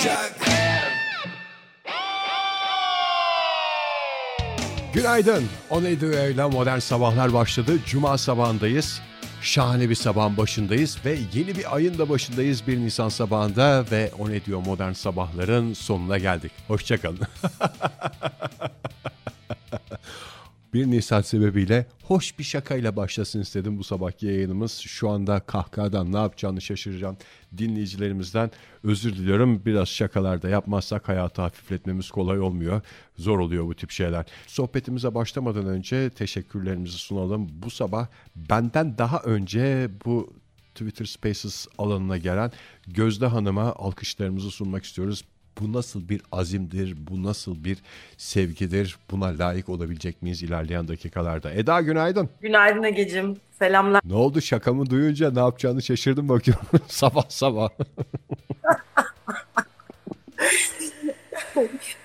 olacak Günaydın. O neydi öyle modern sabahlar başladı. Cuma sabahındayız. Şahane bir sabahın başındayız ve yeni bir ayın da başındayız 1 Nisan sabahında ve o ne diyor modern sabahların sonuna geldik. Hoşçakalın. 1 Nisan sebebiyle hoş bir şakayla başlasın istedim bu sabahki yayınımız. Şu anda kahkahadan ne yapacağını şaşıracağım dinleyicilerimizden özür diliyorum. Biraz şakalarda yapmazsak hayatı hafifletmemiz kolay olmuyor. Zor oluyor bu tip şeyler. Sohbetimize başlamadan önce teşekkürlerimizi sunalım. Bu sabah benden daha önce bu Twitter Spaces alanına gelen Gözde Hanım'a alkışlarımızı sunmak istiyoruz. Bu nasıl bir azimdir, bu nasıl bir sevgidir, buna layık olabilecek miyiz ilerleyen dakikalarda? Eda günaydın. Günaydın Ege'cim. Selamlar. Ne oldu şakamı duyunca ne yapacağını şaşırdım bakıyorum sabah sabah.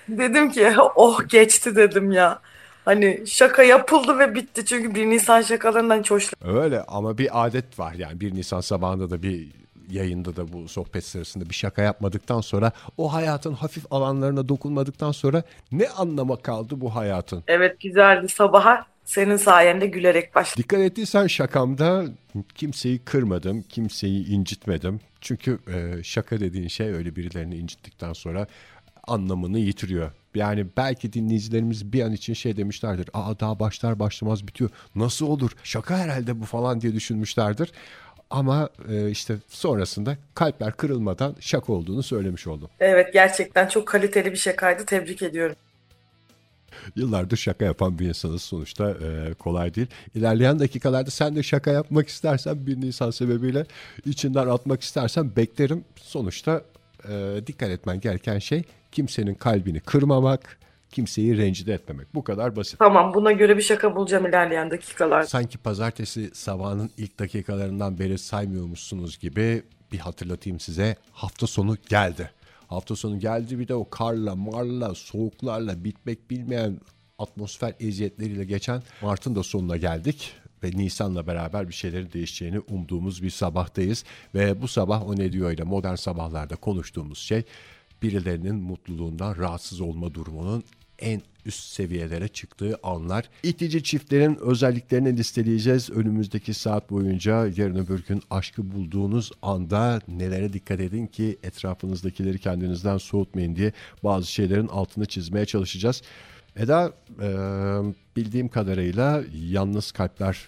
dedim ki oh geçti dedim ya. Hani şaka yapıldı ve bitti çünkü bir Nisan şakalarından hiç hoşlanmıyorum. Öyle ama bir adet var yani bir Nisan sabahında da bir yayında da bu sohbet sırasında bir şaka yapmadıktan sonra o hayatın hafif alanlarına dokunmadıktan sonra ne anlama kaldı bu hayatın? Evet güzeldi sabaha senin sayende gülerek başladım. Dikkat ettiysen şakamda kimseyi kırmadım, kimseyi incitmedim. Çünkü e, şaka dediğin şey öyle birilerini incittikten sonra anlamını yitiriyor. Yani belki dinleyicilerimiz bir an için şey demişlerdir. Aa daha başlar başlamaz bitiyor. Nasıl olur? Şaka herhalde bu falan diye düşünmüşlerdir. Ama e, işte sonrasında kalpler kırılmadan şaka olduğunu söylemiş oldum. Evet gerçekten çok kaliteli bir şakaydı. Tebrik ediyorum. Yıllardır şaka yapan bir insanız sonuçta e, kolay değil. İlerleyen dakikalarda sen de şaka yapmak istersen bir Nisan sebebiyle içinden atmak istersen beklerim. Sonuçta e, dikkat etmen gereken şey kimsenin kalbini kırmamak, kimseyi rencide etmemek. Bu kadar basit. Tamam buna göre bir şaka bulacağım ilerleyen dakikalar. Sanki pazartesi sabahının ilk dakikalarından beri saymıyormuşsunuz gibi bir hatırlatayım size. Hafta sonu geldi. Hafta sonu geldi bir de o karla, marla, soğuklarla bitmek bilmeyen atmosfer eziyetleriyle geçen Mart'ın da sonuna geldik ve Nisan'la beraber bir şeylerin değişeceğini umduğumuz bir sabahtayız. Ve bu sabah o ne diyor ile modern sabahlarda konuştuğumuz şey birilerinin mutluluğundan rahatsız olma durumunun en üst seviyelere çıktığı anlar. İtici çiftlerin özelliklerini listeleyeceğiz önümüzdeki saat boyunca. Yarın öbür gün aşkı bulduğunuz anda nelere dikkat edin ki etrafınızdakileri kendinizden soğutmayın diye bazı şeylerin altını çizmeye çalışacağız. Eda e, bildiğim kadarıyla Yalnız Kalpler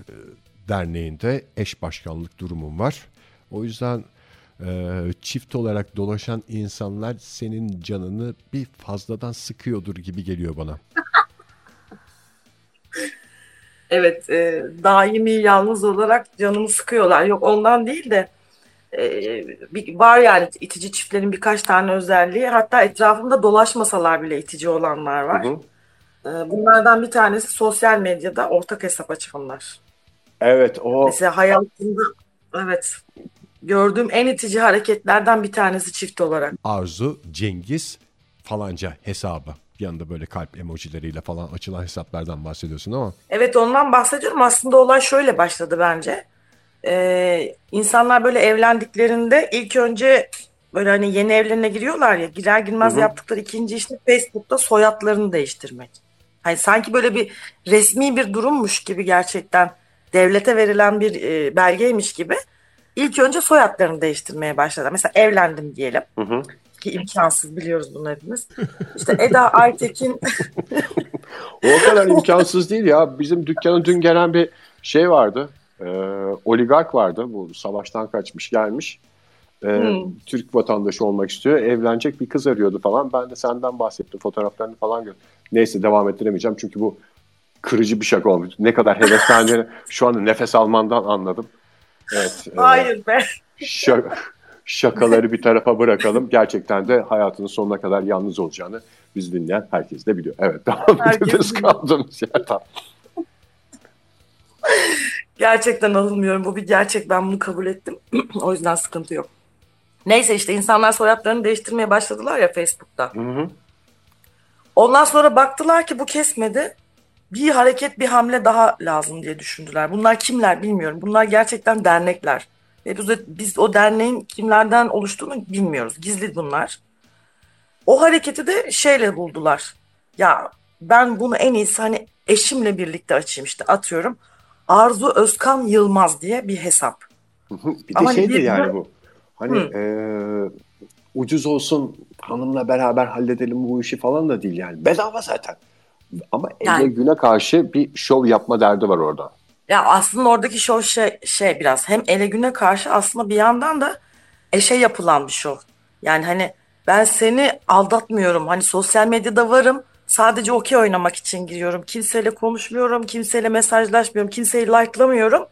Derneği'nde eş başkanlık durumum var. O yüzden e, çift olarak dolaşan insanlar senin canını bir fazladan sıkıyordur gibi geliyor bana. Evet e, daimi yalnız olarak canımı sıkıyorlar. Yok ondan değil de e, bir, var yani itici çiftlerin birkaç tane özelliği. Hatta etrafımda dolaşmasalar bile itici olanlar var. Hı hı. E, bunlardan bir tanesi sosyal medyada ortak hesap açanlar. Evet o. Mesela hayatımda evet gördüğüm en itici hareketlerden bir tanesi çift olarak. Arzu, Cengiz falanca hesabı. Yanında böyle kalp emojileriyle falan açılan hesaplardan bahsediyorsun ama. Evet ondan bahsediyorum. Aslında olay şöyle başladı bence. Ee, insanlar böyle evlendiklerinde ilk önce böyle hani yeni evlerine giriyorlar ya girer girmez Hı-hı. yaptıkları ikinci işte Facebook'ta soyadlarını değiştirmek. Hani sanki böyle bir resmi bir durummuş gibi gerçekten devlete verilen bir e, belgeymiş gibi ilk önce soyadlarını değiştirmeye başladı. Mesela evlendim diyelim. Hı hı. Ki imkansız biliyoruz bunu hepimiz. İşte Eda Aytekin. o kadar imkansız değil ya. Bizim dükkana dün gelen bir şey vardı. E, oligark vardı. Bu savaştan kaçmış gelmiş. E, hmm. Türk vatandaşı olmak istiyor. Evlenecek bir kız arıyordu falan. Ben de senden bahsettim. Fotoğraflarını falan gördüm. Neyse devam ettiremeyeceğim. Çünkü bu kırıcı bir şaka olmuş. Ne kadar heveslendiğini şu anda nefes almandan anladım. Evet. Hayır be. Şak, şakaları bir tarafa bırakalım. Gerçekten de hayatının sonuna kadar yalnız olacağını biz dinleyen herkes de biliyor. Evet devam edeceğiz kaldığımız yerden. Gerçekten alınmıyorum. Bu bir gerçek. Ben bunu kabul ettim. o yüzden sıkıntı yok. Neyse işte insanlar soyadlarını değiştirmeye başladılar ya Facebook'ta. Hı hı. Ondan sonra baktılar ki bu kesmedi bir hareket bir hamle daha lazım diye düşündüler. Bunlar kimler bilmiyorum. Bunlar gerçekten dernekler. Ve biz, biz o derneğin kimlerden oluştuğunu bilmiyoruz. Gizli bunlar. O hareketi de şeyle buldular. Ya ben bunu en iyisi hani eşimle birlikte açayım işte atıyorum. Arzu Özkan Yılmaz diye bir hesap. bir de Ama şeydi bir, yani bu. Hani e, ucuz olsun hanımla beraber halledelim bu işi falan da değil yani. Bedava zaten. Ama yani, ele güne karşı bir şov yapma derdi var orada. Ya aslında oradaki şov şey, şey biraz hem ele güne karşı aslında bir yandan da eşe yapılan bir şov. Yani hani ben seni aldatmıyorum. Hani sosyal medyada varım. Sadece okey oynamak için giriyorum. Kimseyle konuşmuyorum, kimseyle mesajlaşmıyorum, kimseyi like'lamıyorum.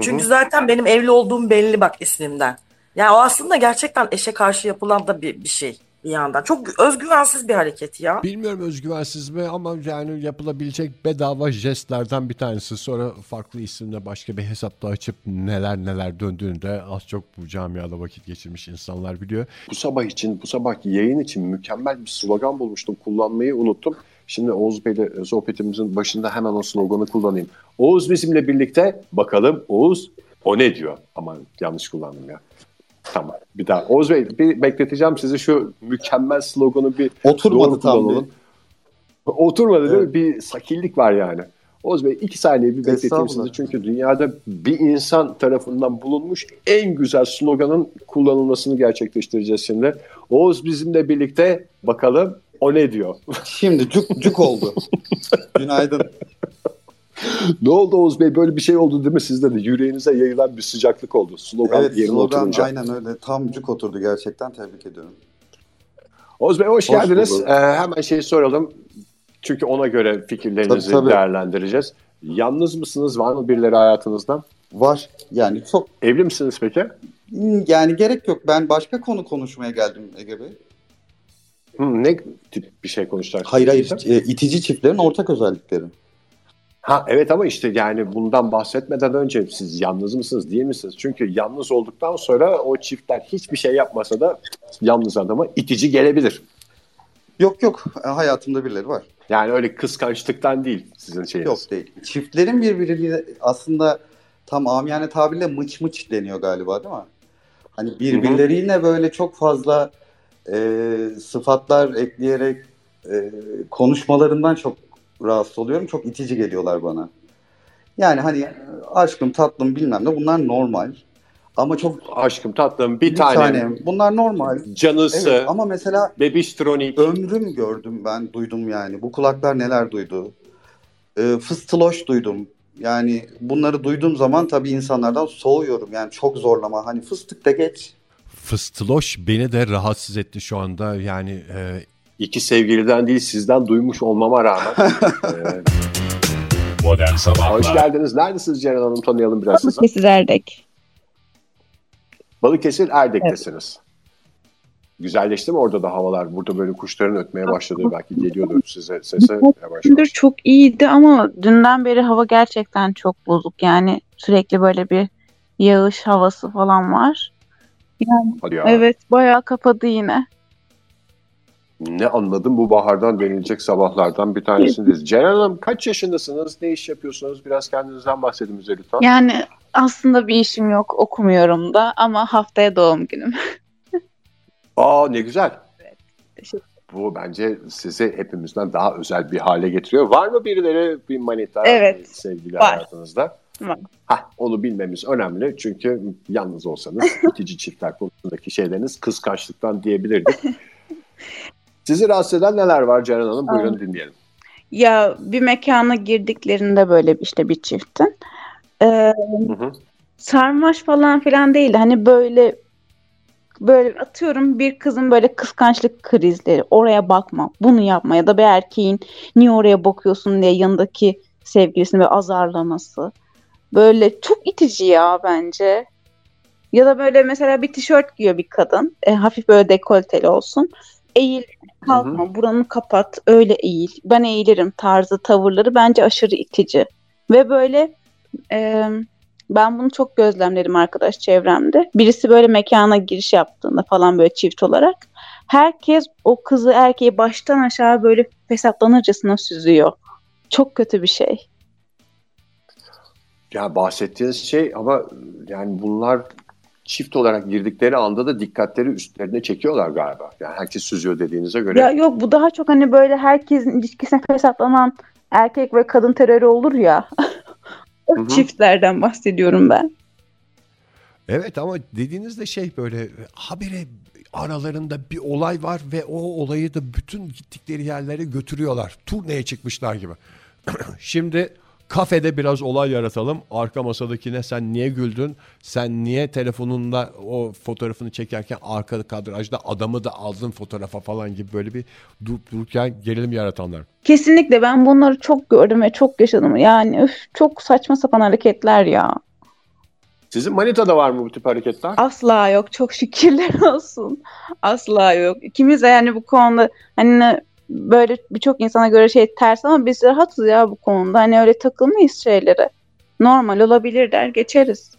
Çünkü Hı-hı. zaten benim evli olduğum belli bak ismimden. Yani o aslında gerçekten eşe karşı yapılan da bir, bir şey bir yandan. Çok özgüvensiz bir hareket ya. Bilmiyorum özgüvensiz mi ama yani yapılabilecek bedava jestlerden bir tanesi. Sonra farklı isimle başka bir hesapta açıp neler neler döndüğünü de az çok bu camiada vakit geçirmiş insanlar biliyor. Bu sabah için, bu sabah yayın için mükemmel bir slogan bulmuştum. Kullanmayı unuttum. Şimdi Oğuz Bey'le sohbetimizin başında hemen o sloganı kullanayım. Oğuz bizimle birlikte bakalım Oğuz o ne diyor? Aman yanlış kullandım ya. Tamam. Bir daha. Oğuz Bey bir bekleteceğim sizi şu mükemmel sloganı bir Oturmadı tam bir. Oturmadı değil mi? Bir sakillik var yani. Oğuz Bey iki saniye bir bekleteyim sizi. Çünkü dünyada bir insan tarafından bulunmuş en güzel sloganın kullanılmasını gerçekleştireceğiz şimdi. Oğuz bizimle birlikte bakalım o ne diyor? Şimdi cuk cuk oldu. Günaydın ne oldu Oğuz Bey? Böyle bir şey oldu değil mi sizde de? Yüreğinize yayılan bir sıcaklık oldu. Slogan evet, yerine slogan oturunca. aynen öyle. Tam cuk oturdu gerçekten. Tebrik ediyorum. Oğuz Bey hoş, hoş geldiniz. Ee, hemen şeyi soralım. Çünkü ona göre fikirlerinizi tabii, tabii. değerlendireceğiz. Yalnız mısınız? Var mı birileri hayatınızda? Var. Yani çok... Evli misiniz peki? Yani gerek yok. Ben başka konu konuşmaya geldim Ege Bey. Hmm, ne tip bir şey konuşacaksınız? Hayır hayır. E, itici çiftlerin ortak özellikleri. Ha evet ama işte yani bundan bahsetmeden önce siz yalnız mısınız değil misiniz? Çünkü yalnız olduktan sonra o çiftler hiçbir şey yapmasa da yalnız adama itici gelebilir. Yok yok hayatımda birileri var. Yani öyle kıskançlıktan değil sizin şeyiniz. Yok değil. Çiftlerin birbiriyle aslında tam amiyane tabirle mıç mıç deniyor galiba değil mi? Hani birbirleriyle böyle çok fazla e, sıfatlar ekleyerek e, konuşmalarından çok rahatsız oluyorum. Çok itici geliyorlar bana. Yani hani aşkım tatlım bilmem ne bunlar normal. Ama çok aşkım tatlım bir, bir tanem. tanem. Bunlar normal. Canısı. Evet, ama mesela bebiştronik. Ömrüm gördüm ben duydum yani. Bu kulaklar neler duydu. E, fıstıloş duydum. Yani bunları duyduğum zaman tabii insanlardan soğuyorum. Yani çok zorlama. Hani fıstık da geç. Fıstıloş beni de rahatsız etti şu anda. Yani e, iki sevgiliden değil sizden duymuş olmama rağmen. e, Modern Sabahlar. Hoş geldiniz. Neredesiniz Ceren Hanım? Tanıyalım biraz sizi. Balıkesir Erdek. Balıkesir Erdek'tesiniz. Evet. Güzelleşti mi orada da havalar? Burada böyle kuşların ötmeye başladı. Belki geliyordur size sesi yavaş yavaş. Çok iyiydi ama dünden beri hava gerçekten çok bozuk. Yani sürekli böyle bir yağış havası falan var. Yani, Hadi ya. Evet bayağı kapadı yine ne anladım bu bahardan denilecek sabahlardan bir tanesindeyiz. Ceren Hanım kaç yaşındasınız? Ne iş yapıyorsunuz? Biraz kendinizden bahsedin bize lütfen. Yani aslında bir işim yok. Okumuyorum da ama haftaya doğum günüm. Aa ne güzel. Evet, bu bence sizi hepimizden daha özel bir hale getiriyor. Var mı birileri bir manita evet, sevgili var. hayatınızda? Var. Hah, onu bilmemiz önemli çünkü yalnız olsanız itici çiftler konusundaki şeyleriniz kıskançlıktan diyebilirdik. Sizi rahatsız eden neler var Ceren Hanım? Buyurun dinleyelim. Ya bir mekana girdiklerinde böyle işte bir çiftin. Ee, hı hı. Sarmaş falan filan değil. Hani böyle böyle atıyorum bir kızın böyle kıskançlık krizleri. Oraya bakma. Bunu yapma. Ya da bir erkeğin niye oraya bakıyorsun diye yanındaki sevgilisini böyle azarlaması. Böyle çok itici ya bence. Ya da böyle mesela bir tişört giyiyor bir kadın. E, hafif böyle dekolteli olsun. Eğil kalkma Hı-hı. buranı kapat öyle eğil. Ben eğilirim tarzı tavırları bence aşırı itici. Ve böyle e, ben bunu çok gözlemledim arkadaş çevremde. Birisi böyle mekana giriş yaptığında falan böyle çift olarak herkes o kızı erkeği baştan aşağı böyle fesatlanırcasına süzüyor. Çok kötü bir şey. Ya bahsettiğiniz şey ama yani bunlar çift olarak girdikleri anda da dikkatleri üstlerine çekiyorlar galiba. Yani herkes süzüyor dediğinize göre. Ya yok bu daha çok hani böyle herkesin ilişkisine fesahlanan erkek ve kadın terörü olur ya. o Hı-hı. çiftlerden bahsediyorum ben. Evet ama dediğinizde şey böyle habire aralarında bir olay var ve o olayı da bütün gittikleri yerlere götürüyorlar. Turneye çıkmışlar gibi. Şimdi kafede biraz olay yaratalım. Arka masadakine sen niye güldün? Sen niye telefonunda o fotoğrafını çekerken arka kadrajda adamı da aldın fotoğrafa falan gibi böyle bir durup dururken gerilim yaratanlar. Kesinlikle ben bunları çok gördüm ve çok yaşadım. Yani üf, çok saçma sapan hareketler ya. Sizin Manita'da var mı bu tip hareketler? Asla yok. Çok şükürler olsun. Asla yok. İkimiz de yani bu konuda hani böyle birçok insana göre şey ters ama biz rahatız ya bu konuda. Hani öyle takılmayız şeylere. Normal olabilir der geçeriz.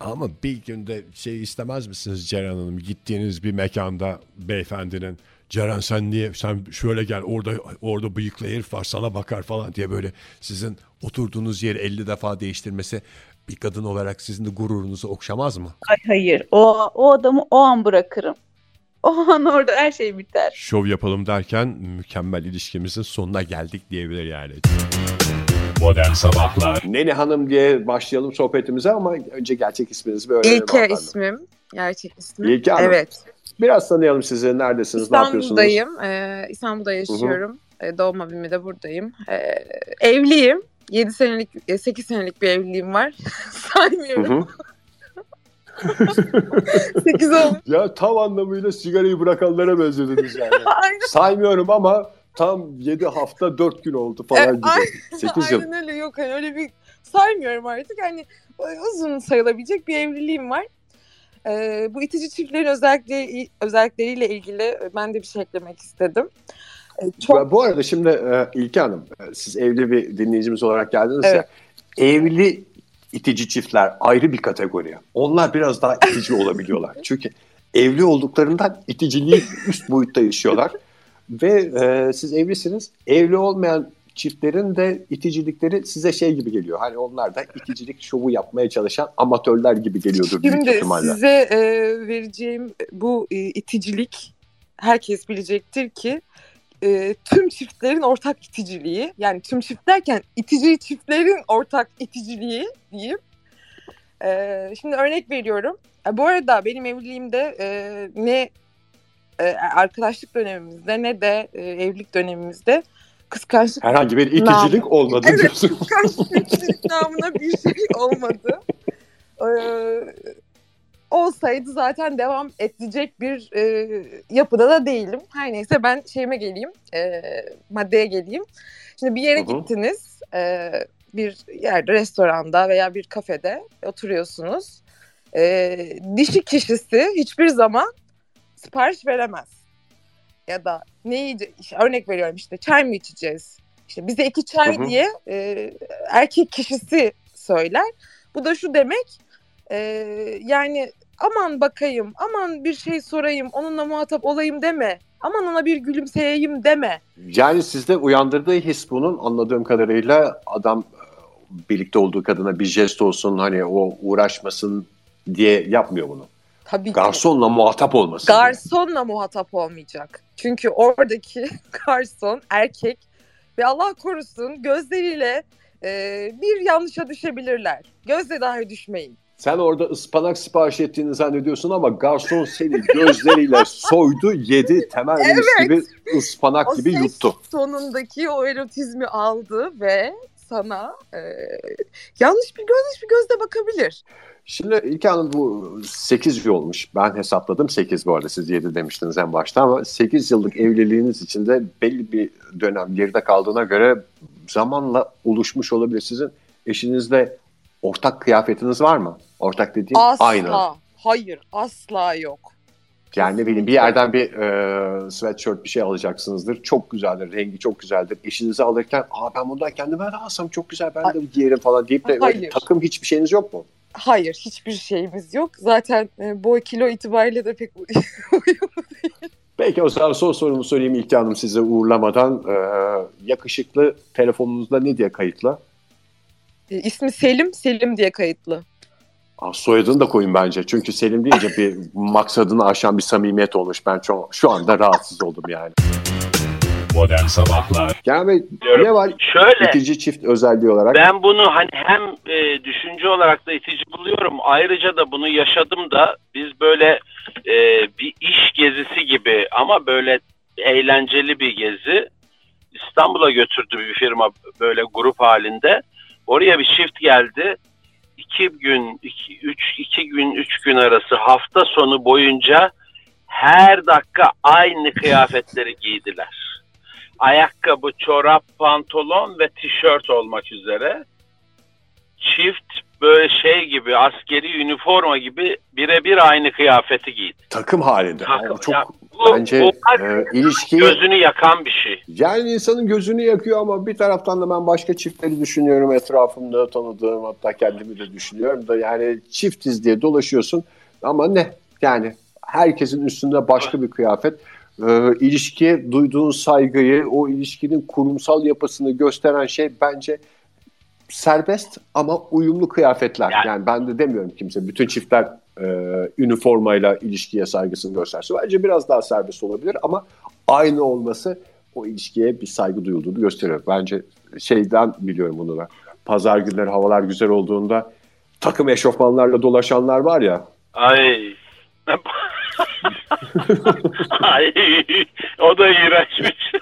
Ama bir günde şey istemez misiniz Ceren Hanım? Gittiğiniz bir mekanda beyefendinin Ceren sen niye sen şöyle gel orada orada bıyıklı herif var sana bakar falan diye böyle sizin oturduğunuz yeri 50 defa değiştirmesi bir kadın olarak sizin de gururunuzu okşamaz mı? Ay hayır. O, o adamı o an bırakırım. O an orada her şey biter. Şov yapalım derken mükemmel ilişkimizin sonuna geldik diyebilir yani. Modern Sabahlar. Neni Hanım diye başlayalım sohbetimize ama önce gerçek isminizi bir öğrenelim. İlke ismim. Gerçek ismim. İlke Hanım. Evet. Biraz tanıyalım sizi. Neredesiniz? İstanbul'dayım. Ne yapıyorsunuz? Ee, İstanbul'da yaşıyorum. Hı hı. Doğma büyüme de buradayım. Ee, evliyim. 7 senelik, 8 senelik bir evliliğim var. Saymıyorum. 8 olmuş. Ya tam anlamıyla sigarayı bırakanlara benzediniz yani. Saymıyorum ama tam 7 hafta 4 gün oldu falan e, gibi. Aynen, 8 yıl. Aynen öyle yok hani öyle bir saymıyorum artık. Hani uzun sayılabilecek bir evliliğim var. Ee, bu itici çiftlerin özellikle özellikleriyle ilgili ben de bir şey eklemek istedim. Çok... Bu arada şimdi e, İlke Hanım, e, siz evli bir dinleyicimiz olarak geldiniz evet. ya. Evli itici çiftler ayrı bir kategori. Onlar biraz daha itici olabiliyorlar. Çünkü evli olduklarından iticiliği üst boyutta yaşıyorlar. Ve e, siz evlisiniz. Evli olmayan çiftlerin de iticilikleri size şey gibi geliyor. Hani onlar da iticilik şovu yapmaya çalışan amatörler gibi geliyordur büyük Şimdi ihtimalle. size e, vereceğim bu e, iticilik herkes bilecektir ki e, tüm çiftlerin ortak iticiliği yani tüm çift derken itici çiftlerin ortak iticiliği diyeyim. E, şimdi örnek veriyorum. E, bu arada benim evliliğimde e, ne e, arkadaşlık dönemimizde ne de e, evlilik dönemimizde kıskançlık herhangi bir iticilik nam- olmadı evet, diyorsun. kıskançlık namına bir şey olmadı. Ee, olsaydı zaten devam edecek bir e, yapıda da değilim. Her neyse ben şeyime geleyim, e, maddeye geleyim. Şimdi bir yere Hı-hı. gittiniz, e, bir yerde, restoranda veya bir kafede oturuyorsunuz. E, dişi kişisi hiçbir zaman sipariş veremez. Ya da ne yiyeceğiz, işte örnek veriyorum işte çay mı içeceğiz? İşte bize iki çay Hı-hı. diye e, erkek kişisi söyler. Bu da şu demek, e, yani aman bakayım, aman bir şey sorayım, onunla muhatap olayım deme. Aman ona bir gülümseyeyim deme. Yani sizde uyandırdığı his bunun anladığım kadarıyla adam e, birlikte olduğu kadına bir jest olsun hani o uğraşmasın diye yapmıyor bunu. Tabii Garsonla ki. muhatap olmasın. Garsonla diye. muhatap olmayacak. Çünkü oradaki garson erkek ve Allah korusun gözleriyle e, bir yanlışa düşebilirler. Gözle dahi düşmeyin. Sen orada ıspanak sipariş ettiğini zannediyorsun ama garson seni gözleriyle soydu, yedi, temel evet. gibi ıspanak o gibi yuttu. sonundaki o erotizmi aldı ve sana e, yanlış bir göz, bir gözle bakabilir. Şimdi İlke Hanım bu 8 olmuş. Ben hesapladım 8 bu arada siz 7 demiştiniz en başta ama 8 yıllık evliliğiniz içinde belli bir dönem geride kaldığına göre zamanla oluşmuş olabilir. Sizin eşinizle ortak kıyafetiniz var mı? Ortak dediğim asla. aynı. Hayır asla yok. Yani ne bileyim bir yerden bir e, sweatshirt bir şey alacaksınızdır. Çok güzeldir, rengi çok güzeldir. Eşinizi alırken Aa, ben bundan kendime de alsam çok güzel ben de giyerim falan deyip de Hayır. takım hiçbir şeyiniz yok mu? Hayır hiçbir şeyimiz yok. Zaten e, boy kilo itibariyle de pek uyumlu değil. Peki o zaman son sorumu sorayım İlki Hanım size uğurlamadan. E, yakışıklı telefonunuzda ne diye kayıtlı? E, ismi Selim, Selim diye kayıtlı. Aa, soyadını da koyun bence. Çünkü Selim deyince bir maksadını aşan bir samimiyet olmuş. Ben çok, şu anda rahatsız oldum yani. Modern Sabahlar Yani Bey, Diyorum. ne var Şöyle itici çift özelliği olarak? ben bunu hani hem e, düşünce olarak da itici buluyorum. Ayrıca da bunu yaşadım da biz böyle e, bir iş gezisi gibi ama böyle eğlenceli bir gezi. İstanbul'a götürdü bir firma böyle grup halinde. Oraya bir çift geldi. İki gün, iki, üç, iki gün, üç gün arası hafta sonu boyunca her dakika aynı kıyafetleri giydiler. Ayakkabı, çorap, pantolon ve tişört olmak üzere. Çift böyle şey gibi askeri üniforma gibi birebir aynı kıyafeti giydi. Takım halinde. Takım- O çok Ya bu- bence e, ilişkiyi gözünü yakan bir şey. yani insanın gözünü yakıyor ama bir taraftan da ben başka çiftleri düşünüyorum etrafımda tanıdığım hatta kendimi de düşünüyorum da yani çiftiz diye dolaşıyorsun ama ne yani herkesin üstünde başka bir kıyafet Ee, ilişkiye duyduğun saygıyı o ilişkinin kurumsal yapısını gösteren şey bence serbest ama uyumlu kıyafetler. Yani- Yani, ben de demiyorum kimse bütün çiftler e, üniformayla ilişkiye saygısını gösterse. Bence biraz daha serbest olabilir ama aynı olması o ilişkiye bir saygı duyulduğunu gösteriyor. Bence şeyden biliyorum bunu da. Pazar günleri havalar güzel olduğunda takım eşofmanlarla dolaşanlar var ya. Ay. Ay. O da iğrençmiş.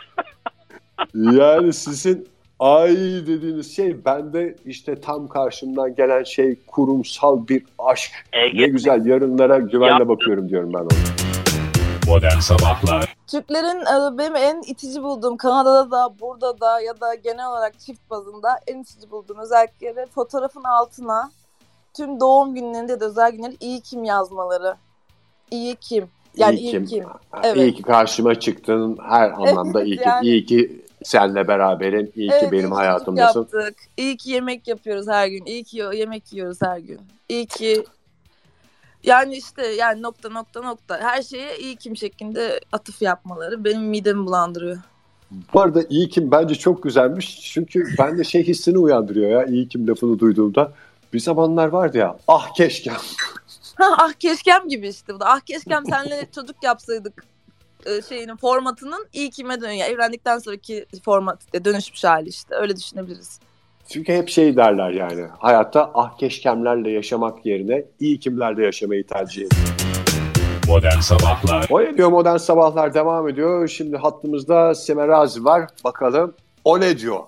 Yani sizin ay dediğiniz şey bende işte tam karşımdan gelen şey kurumsal bir aşk. Ege. Ne güzel yarınlara güvenle Yaptım. bakıyorum diyorum ben ona. Modern Sabahlar Türklerin e, benim en itici bulduğum Kanada'da da burada da ya da genel olarak çift bazında en itici bulduğum özellikleri fotoğrafın altına tüm doğum günlerinde de özel günleri iyi kim yazmaları. İyi kim? Yani iyi, İyi kim? ki, Evet. iyi ki karşıma çıktın her anlamda iyi ki. yani. İyi ki seninle beraberim. İyi Evet, ki benim hayatımdasın. Yaptık. İyi ki yemek yapıyoruz her gün. İyi ki yemek yiyoruz her gün. İyi ki yani işte yani nokta nokta nokta her şeye iyi kim şeklinde atıf yapmaları benim midemi bulandırıyor. Bu arada iyi kim bence çok güzelmiş. Çünkü bende şey hissini uyandırıyor ya iyi kim lafını duyduğumda. Bir zamanlar vardı ya ah keşke. Ha, ah keşkem gibi işte bu da. Ah keşkem senle çocuk yapsaydık şeyinin formatının iyi kime dönüyor. Yani evlendikten sonraki format işte, dönüşmüş hali işte. Öyle düşünebiliriz. Çünkü hep şey derler yani. Hayatta ah keşkemlerle yaşamak yerine iyi kimlerle yaşamayı tercih edin. Modern Sabahlar O ne diyor modern sabahlar devam ediyor. Şimdi hattımızda Semerazi var. Bakalım o ne diyor?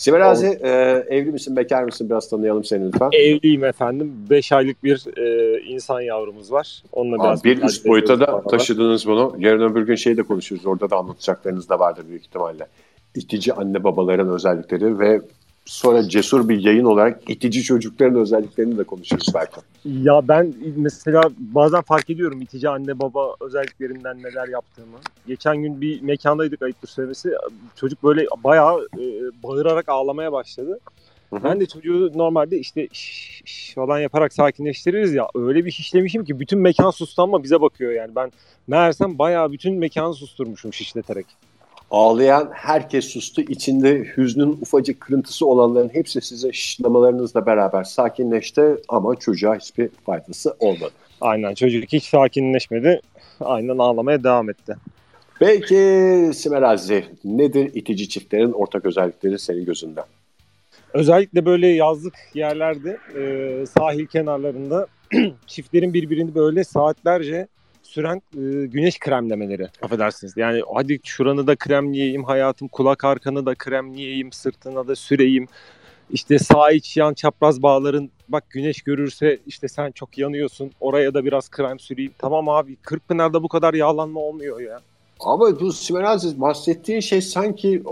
Slogan. Semerazi e, evli misin bekar mısın biraz tanıyalım seni lütfen. Evliyim efendim. 5 aylık bir e, insan yavrumuz var. Onunla Aa, biraz bir üst boyuta da aralar. taşıdınız bunu. Yarın öbür gün şey de konuşuruz. Orada da anlatacaklarınız da vardır büyük ihtimalle. İtici anne babaların özellikleri ve sonra cesur bir yayın olarak itici çocukların özelliklerini de konuşuruz belki. Ya ben mesela bazen fark ediyorum itici anne baba özelliklerinden neler yaptığımı. Geçen gün bir mekandaydık ayıptır söylemesi. Çocuk böyle bayağı e, bağırarak ağlamaya başladı. Hı hı. Ben de çocuğu normalde işte şş, şş falan yaparak sakinleştiririz ya. Öyle bir şişlemişim ki bütün mekan sustu ama bize bakıyor yani. Ben meğersem bayağı bütün mekanı susturmuşum şişleterek. Ağlayan herkes sustu. İçinde hüznün ufacık kırıntısı olanların hepsi size şişlamalarınızla beraber sakinleşti ama çocuğa hiçbir faydası olmadı. Aynen çocuk hiç sakinleşmedi. Aynen ağlamaya devam etti. Peki Simerazi nedir itici çiftlerin ortak özellikleri senin gözünden? Özellikle böyle yazlık yerlerde e, sahil kenarlarında çiftlerin birbirini böyle saatlerce süren e, güneş kremlemeleri. Affedersiniz. Yani hadi şuranı da kremleyeyim hayatım, kulak arkanı da kremleyeyim, sırtına da süreyim. İşte sağ iç yan çapraz bağların bak güneş görürse işte sen çok yanıyorsun. Oraya da biraz krem süreyim. Tamam abi Kırkpınar'da bu kadar yağlanma olmuyor ya. Ama bu Simerazi bahsettiği şey sanki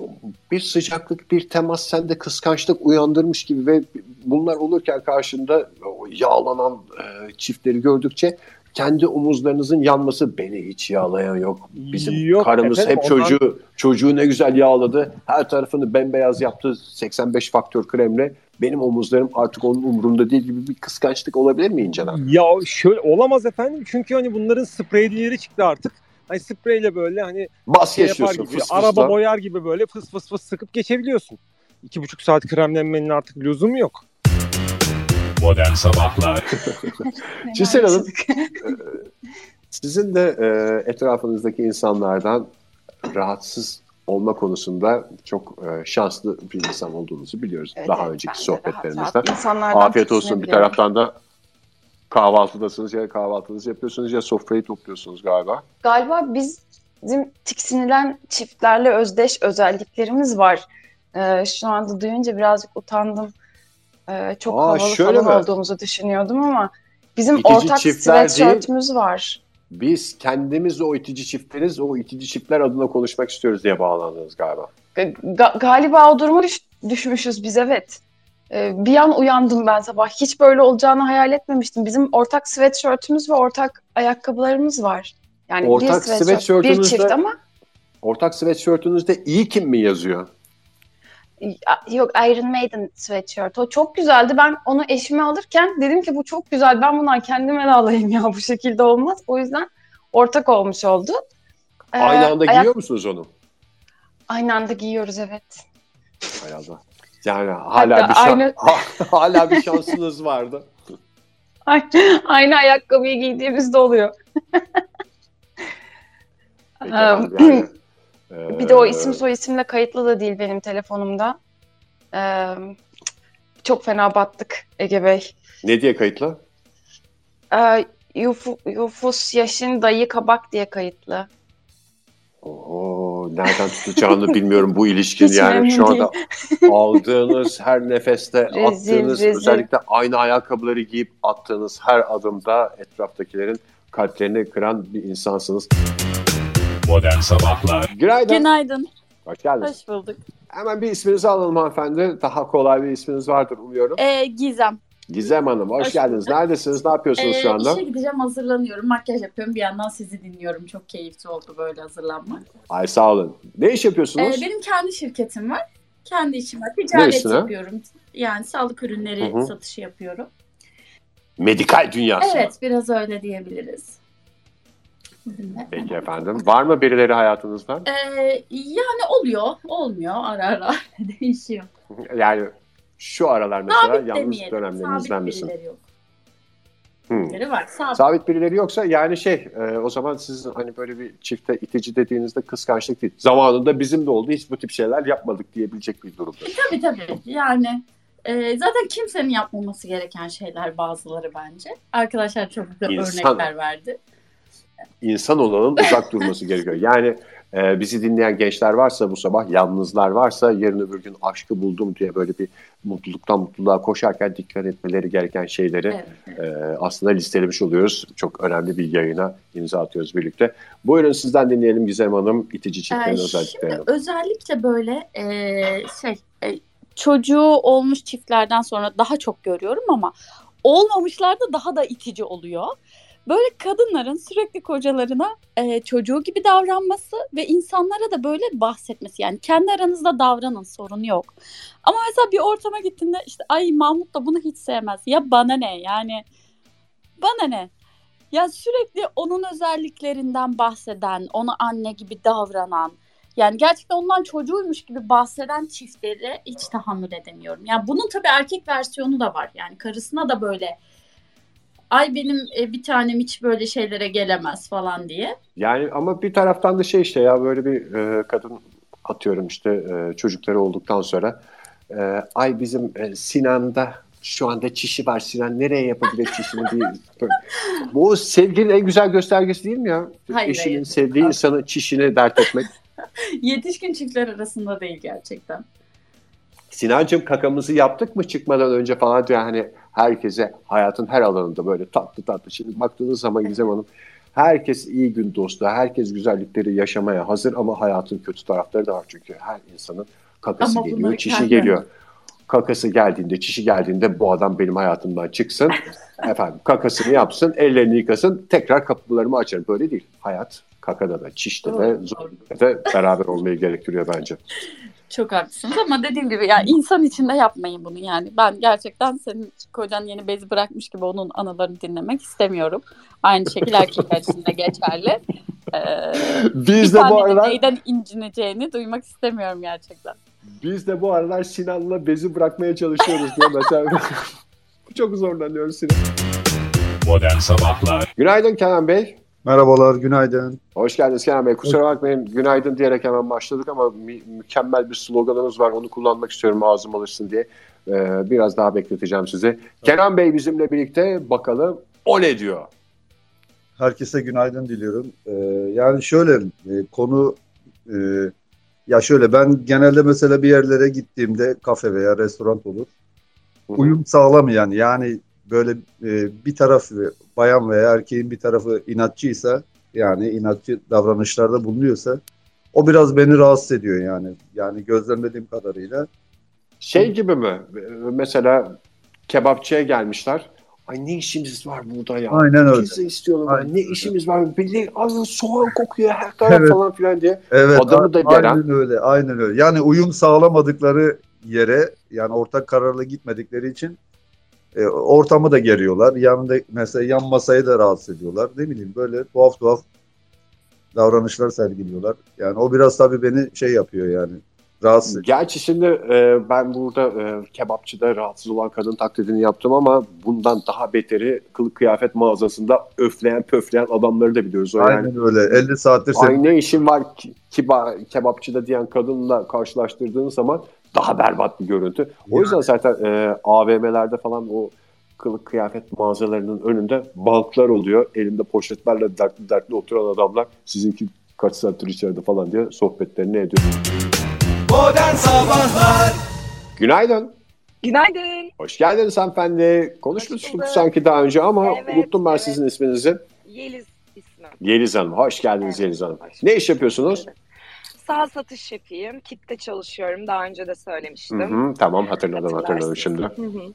bir sıcaklık, bir temas sende kıskançlık uyandırmış gibi ve bunlar olurken karşında o yağlanan e, çiftleri gördükçe kendi omuzlarınızın yanması beni hiç yağlayan yok. Bizim Yok karımız efendim, hep ondan- çocuğu çocuğu ne güzel yağladı. Her tarafını bembeyaz yaptı 85 faktör kremle. Benim omuzlarım artık onun umurumda değil gibi bir kıskançlık olabilir mi İnce'den? Ya şöyle olamaz efendim çünkü hani bunların spreylileri çıktı artık. Hani spreyle böyle hani Bas şey yapar gibi, fıs araba fısla. boyar gibi böyle fıs fıs fıs sıkıp geçebiliyorsun. İki buçuk saat kremlenmenin artık lüzumu yok. Modern Sabahlar Çisil Hanım, e, sizin de e, etrafınızdaki insanlardan rahatsız olma konusunda çok e, şanslı bir insan olduğunuzu biliyoruz. Evet, Daha evet, önceki ben de sohbetlerimizde. rahat rahat insanlardan Afiyet olsun. Bir taraftan da kahvaltıdasınız ya kahvaltınızı yapıyorsunuz ya sofrayı topluyorsunuz galiba. Galiba biz bizim tiksinilen çiftlerle özdeş özelliklerimiz var. Ee, şu anda duyunca birazcık utandım. Ee, çok Aa, havalı şöyle falan mi? olduğumuzu düşünüyordum ama bizim İtici ortak sweatshirtümüz var. Biz kendimiz o itici çiftleriz, o itici çiftler adına konuşmak istiyoruz diye bağlandınız galiba. Ga- galiba o duruma düş- düşmüşüz biz evet. Ee, bir an uyandım ben sabah. Hiç böyle olacağını hayal etmemiştim. Bizim ortak sweatshirtümüz ve ortak ayakkabılarımız var. Yani Ortak bir sweatshirt, bir çift ama Ortak sweatshirtünüzde iyi kim mi yazıyor? Yok Iron Maiden sweatshirt. O çok güzeldi. Ben onu eşime alırken dedim ki bu çok güzel. Ben bundan kendime de alayım ya bu şekilde olmaz. O yüzden ortak olmuş oldu. Ee, Aynı anda ayak- giyiyor musunuz onu? Aynı anda giyiyoruz evet. Hay Allah. Yani hala Hatta bir şan- aynı- hala bir şansınız vardı. Aynı ayakkabıyı giydiğimizde oluyor. Peki Ee, yani, e, Bir de o isim soy isimle kayıtlı da değil benim telefonumda. Ee, çok fena battık Ege Bey. Ne diye kayıtlı? Ee, Yufu, Yufus Yaşın Dayı Kabak diye kayıtlı. Oo, nereden tutacağını bilmiyorum bu ilişkin Hiç yani şu anda aldığınız her nefeste Rezil, attığınız rezil. özellikle aynı ayakkabıları giyip attığınız her adımda etraftakilerin kalplerini kıran bir insansınız. Modern Sabahlar Günaydın. Günaydın. Hoş geldiniz. Hoş bulduk. Hemen bir isminizi alalım hanımefendi. Daha kolay bir isminiz vardır umuyorum. Ee, Gizem. Gizem Hanım hoş, Hoş geldiniz. bulduk. Neredesiniz? Ne yapıyorsunuz Ee, şu anda? işe gideceğim hazırlanıyorum. Makyaj yapıyorum. Bir yandan sizi dinliyorum. Çok keyifli oldu böyle hazırlanmak. Ay sağ olun. Ne iş yapıyorsunuz? Ee, benim kendi şirketim var. Kendi işim var. Ticaret üstüne? yapıyorum. Yani sağlık ürünleri Hı hı. satışı yapıyorum. Medikal dünyası. Evet biraz öyle diyebiliriz. Sizinle. Peki efendim. Var mı birileri hayatınızda? Ee, yani oluyor. Olmuyor ara ara. Değişiyor. Yani şu aralar mesela Sabit yalnız dönemlerinizden Sabit misin? birileri yok. Hmm. Birileri var. Sabit. Sabit birileri yoksa yani şey e, o zaman siz hani böyle bir çifte itici dediğinizde kıskançlık değil. Zamanında bizim de oldu hiç bu tip şeyler yapmadık diyebilecek bir durumda. Tabii tabii. Yani e, zaten kimsenin yapmaması gereken şeyler bazıları bence. Arkadaşlar çok güzel İnsan- örnekler verdi. İnsan olanın uzak durması gerekiyor. Yani e, bizi dinleyen gençler varsa bu sabah yalnızlar varsa yarın öbür gün aşkı buldum diye böyle bir mutluluktan mutluluğa koşarken dikkat etmeleri gereken şeyleri Evet. e, aslında listelemiş oluyoruz. Çok önemli bir yayına imza atıyoruz birlikte. Buyurun sizden dinleyelim Gizem Hanım itici çiftlerin Ee, özelliklerini. Şimdi özellikle böyle e, şey e, çocuğu olmuş çiftlerden sonra daha çok görüyorum ama olmamışlarda daha da itici oluyor. Böyle kadınların sürekli kocalarına e, çocuğu gibi davranması ve insanlara da böyle bahsetmesi. Yani kendi aranızda davranın sorun yok. Ama mesela bir ortama gittiğinde işte ay Mahmut da bunu hiç sevmez. Ya bana ne yani bana ne? Ya sürekli onun özelliklerinden bahseden, ona anne gibi davranan, yani gerçekten ondan çocuğuymuş gibi bahseden çiftleri hiç tahammül edemiyorum. Yani bunun tabii erkek versiyonu da var. Yani karısına da böyle ay benim e, bir tanem hiç böyle şeylere gelemez falan diye. Yani ama bir taraftan da şey işte ya böyle bir e, kadın atıyorum işte e, çocukları olduktan sonra e, ay bizim e, Sinan'da şu anda çişi var Sinan nereye yapabilir çişini diye. Bu sevginin en güzel göstergesi değil mi ya? Hayır, Eşinin hayır. sevdiği insanın çişini dert etmek. Yetişkin çiftler arasında değil gerçekten. Sinancığım kakamızı yaptık mı çıkmadan önce falan diyor hani herkese hayatın her alanında böyle tatlı tatlı. Şimdi baktığınız zaman Gizem Hanım herkes iyi gün dostu, herkes güzellikleri yaşamaya hazır ama hayatın kötü tarafları da var çünkü her insanın kakası Ama geliyor, çişi kendi- geliyor. Kakası geldiğinde, çişi geldiğinde bu adam benim hayatımdan çıksın. Efendim kakasını yapsın, ellerini yıkasın, tekrar kapılarımı açarım. Böyle değil. Hayat kakada da, çişte de, zorlukta da beraber olmayı gerektiriyor bence. Çok haklısınız ama dediğim gibi ya insan içinde yapmayın bunu yani. Ben gerçekten senin kocan yeni bezi bırakmış gibi onun anılarını dinlemek istemiyorum. Aynı şekilde erkekler için de geçerli. Ee, Biz de bu aralar neyden incineceğini duymak istemiyorum gerçekten. Biz de bu aralar Sinan'la bezi bırakmaya çalışıyoruz diye mesela Çok zorlanıyoruz yine. Modern Sabahlar Günaydın Kenan Bey. Merhabalar, günaydın. Hoş geldiniz Kenan Bey. Kusura bakmayın günaydın diyerek hemen başladık ama mü- mükemmel bir sloganımız var. Onu kullanmak istiyorum ağzım alışsın diye. Ee, biraz daha bekleteceğim sizi. Kenan Bey bizimle birlikte bakalım o ne diyor? Herkese günaydın diliyorum. Ee, yani şöyle e, konu e, ya şöyle ben genelde mesela bir yerlere gittiğimde kafe veya restoran olur. Uyum sağlamayan yani böyle e, bir taraf bayan veya erkeğin bir tarafı inatçıysa yani inatçı davranışlarda bulunuyorsa o biraz beni rahatsız ediyor yani. Yani gözlemlediğim kadarıyla. Şey gibi mi? Mesela kebapçıya gelmişler. Ay ne işimiz var burada ya? Aynen öyle. Pizza istiyorlar. Aynen ne işimiz var? Belli az soğan kokuyor her taraf Evet. falan filan diye. Evet, Adamı da gelen. aynen öyle, aynen öyle. Yani uyum sağlamadıkları yere, yani ortak kararla gitmedikleri için e, ortamı da geriyorlar. Yanında mesela yan masayı da rahatsız ediyorlar. Ne bileyim böyle tuhaf tuhaf davranışlar sergiliyorlar. Yani o biraz tabii beni şey yapıyor yani. Rahatsız ediyor. Gerçi şimdi e, ben burada e, kebapçıda rahatsız olan kadın taklidini yaptım ama bundan daha beteri kılık kıyafet mağazasında öfleyen pöfleyen adamları da biliyoruz. O yani Aynen öyle. 50 saattir sen Ay ne işin var ki, kebapçıda diyen kadınla karşılaştırdığın zaman daha berbat bir görüntü. O yüzden zaten e, AVM'lerde falan o kılık kıyafet mağazalarının önünde banklar oluyor. Elinde poşetlerle dertli dertli oturan adamlar sizinki kaç saattir içeride falan diye sohbetlerini ediyor. Modern Sabahlar Günaydın. Günaydın. Hoş geldiniz hanımefendi. Konuşmuştuk sanki daha önce ama Evet, unuttum ben evet. sizin isminizi. Yeliz ismi. Yeliz Hanım. Hoş geldiniz Yeliz Hanım. Ne iş yapıyorsunuz? Sağ satış yapayım. Kitle çalışıyorum. Daha önce de Hı söylemiştim. hı, tamam hatırladım hatırladım Hatırlarsınız. şimdi. Hı hı.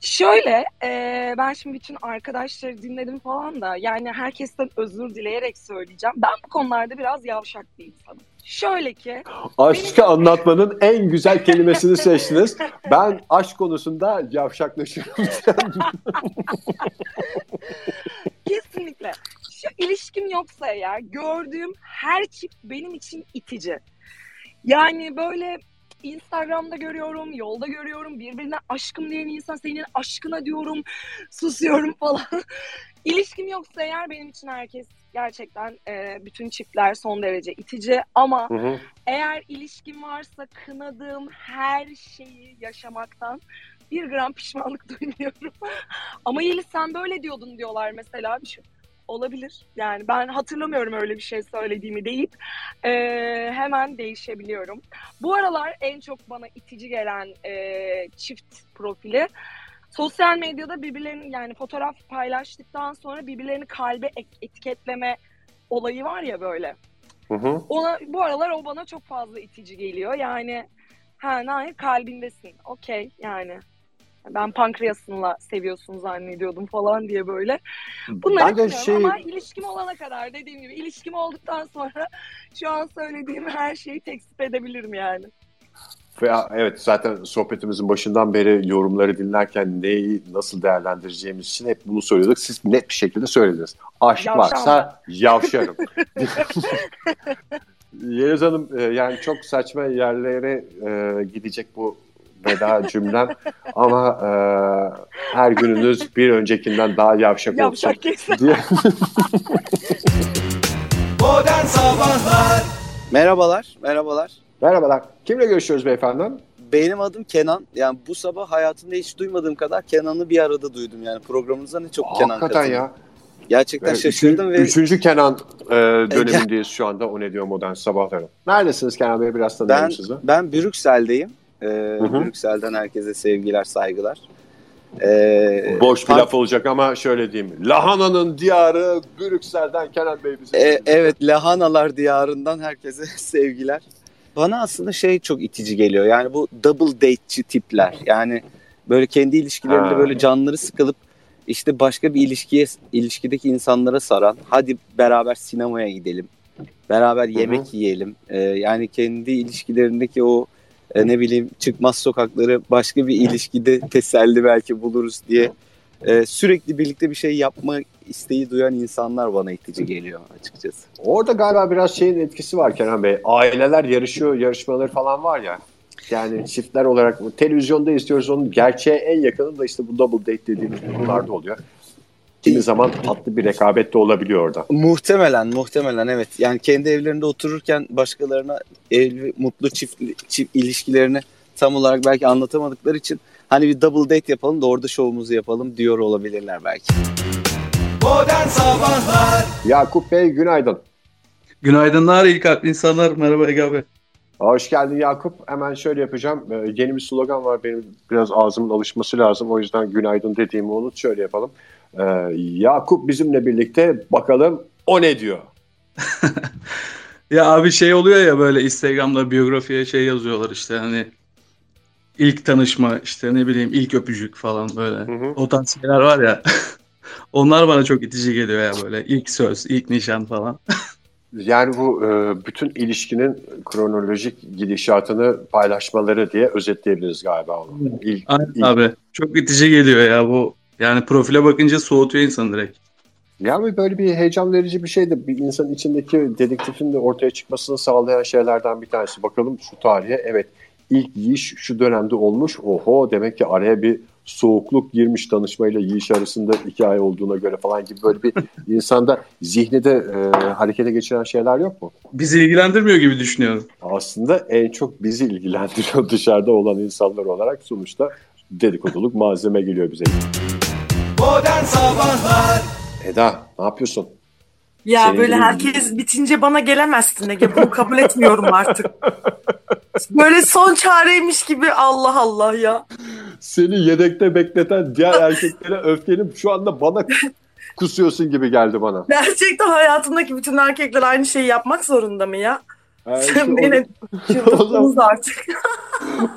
Şöyle, e, ben şimdi bütün arkadaşları dinledim falan da yani herkesten özür dileyerek söyleyeceğim. Ben bu konularda biraz yavşak bir insanım. Şöyle ki, Aşkı anlatmanın en güzel kelimesini seçtiniz. Ben aşk konusunda yavşaklaşıyorum. kesinlikle şu ilişkim yoksa eğer gördüğüm her çift benim için itici. Yani böyle Instagram'da görüyorum, yolda görüyorum. Birbirine aşkım diyen insan senin aşkına diyorum, susuyorum falan. İlişkim yoksa eğer benim için herkes gerçekten e, bütün çiftler son derece itici ama Hı hı. eğer ilişkim varsa kınadığım her şeyi yaşamaktan bir gram pişmanlık duymuyorum. Ama Yeliz sen böyle diyordun diyorlar mesela. Bir şey olabilir. Yani ben hatırlamıyorum öyle bir şey söylediğimi deyip e, hemen değişebiliyorum. Bu aralar en çok bana itici gelen e, çift profili sosyal medyada birbirlerinin yani fotoğraf paylaştıktan sonra birbirlerini kalbe etiketleme olayı var ya böyle. Hı hı. Ona bu aralar o bana çok fazla itici geliyor. Yani ha hayır kalbindesin. Okey yani. Ben pankreasınla seviyorsun zannediyordum falan diye böyle. Bunları Ben şey- ama ilişkim olana kadar dediğim gibi ilişkim olduktan sonra şu an söylediğim her şeyi tekzip edebilirim yani. Ve evet zaten sohbetimizin başından beri yorumları dinlerken neyi nasıl değerlendireceğimiz için hep bunu söylüyorduk. Siz net bir şekilde söylediniz. Aşk varsa yavşarım. Yeliz Hanım e, yani çok saçma yerlere e, gidecek bu veda cümlem ama e, her gününüz bir öncekinden daha yavşak olsun Yavşak kesin. diye. Modern Sabahlar Merhabalar, merhabalar. Merhabalar. Kimle görüşüyoruz beyefendi? Benim adım Kenan. Yani bu sabah hayatımda hiç duymadığım kadar Kenan'ı bir arada duydum. Yani programınıza ne çok Kenan Hakikaten katıldı. ya. Gerçekten Ee, şaşırdım üçün- ve Üçüncü Kenan e, dönemindeyiz şu anda. O ne diyor modern sabahları. Neredesiniz Kenan Bey? Biraz tanıyalım ben sizi. ben Brüksel'deyim. Ee, hı. Brüksel'den herkese sevgiler, saygılar. Ee, Boş bir laf olacak ama şöyle diyeyim. Lahana'nın diyarı Brüksel'den Kenan Bey bize. E, evet, lahanalar diyarından herkese sevgiler. Bana aslında şey çok itici geliyor. Yani bu double date'çi tipler. Yani böyle kendi ilişkilerinde Ha. böyle canları sıkılıp işte başka bir ilişkiye ilişkideki insanlara saran. Hadi beraber sinemaya gidelim. Beraber yemek yiyelim. Ee, yani kendi ilişkilerindeki o e, ne bileyim çıkmaz sokakları başka bir ilişkide teselli belki buluruz diye e, sürekli birlikte bir şey yapma isteği duyan insanlar bana itici geliyor açıkçası. Orada galiba biraz şeyin etkisi var Kenan Bey. Aileler yarışıyor, yarışmaları falan var ya. yani çiftler olarak televizyonda istiyoruz onun gerçeğe en yakını da işte bu double date dediğimiz durumlarda oluyor. Kimi zaman tatlı bir rekabet de olabiliyor orada. Muhtemelen, muhtemelen evet. Yani kendi evlerinde otururken başkalarına evli, mutlu çift, çift ilişkilerini tam olarak belki anlatamadıkları için hani bir double date yapalım da orada şovumuzu yapalım diyor olabilirler belki. Modern Sabahlar Yakup Bey günaydın. Günaydınlar iyi kalpli insanlar. Merhaba Ege abi. Hoş geldin Yakup. Hemen şöyle yapacağım. Ee, yeni bir slogan var. Benim biraz ağzımın alışması lazım. O yüzden günaydın dediğimi unut. Şöyle yapalım. Ee, Yakup bizimle birlikte bakalım o ne diyor? Ya abi şey oluyor ya böyle Instagram'da biyografiye şey yazıyorlar işte hani ilk tanışma işte ne bileyim ilk öpücük falan böyle. O tarz şeyler var ya. Onlar bana çok itici geliyor ya böyle ilk söz, ilk nişan falan. Yani bu e, bütün ilişkinin kronolojik gidişatını paylaşmaları diye özetleyebiliriz galiba onu. İlk, Aynen ilk- abi. Çok itici geliyor ya bu. Yani profile bakınca soğutuyor insanı direkt. Yani böyle bir heyecan verici bir şey de bir insanın içindeki dedektifin de ortaya çıkmasını sağlayan şeylerden bir tanesi. Bakalım şu tarihe evet ilk yiyiş şu dönemde olmuş. Oho demek ki araya bir soğukluk girmiş tanışmayla yiyiş arasında iki ay olduğuna göre falan gibi böyle bir insanda zihni de e, harekete geçiren şeyler yok mu? Bizi ilgilendirmiyor gibi düşünüyorum. Aslında en çok bizi ilgilendiriyor dışarıda olan insanlar olarak sonuçta dedikoduluk malzeme geliyor bize. Modern Sabahlar Eda ne yapıyorsun? Ya Senin böyle gibi- herkes bitince bana gelemezsin Ege. Bunu kabul etmiyorum artık. Böyle son çareymiş gibi Allah Allah ya. Seni yedekte bekleten diğer erkeklere öfkenim şu anda bana kusuyorsun gibi geldi bana. Gerçekten hayatımdaki bütün erkekler aynı şeyi yapmak zorunda mı ya? İşte Sen o- beni O artık.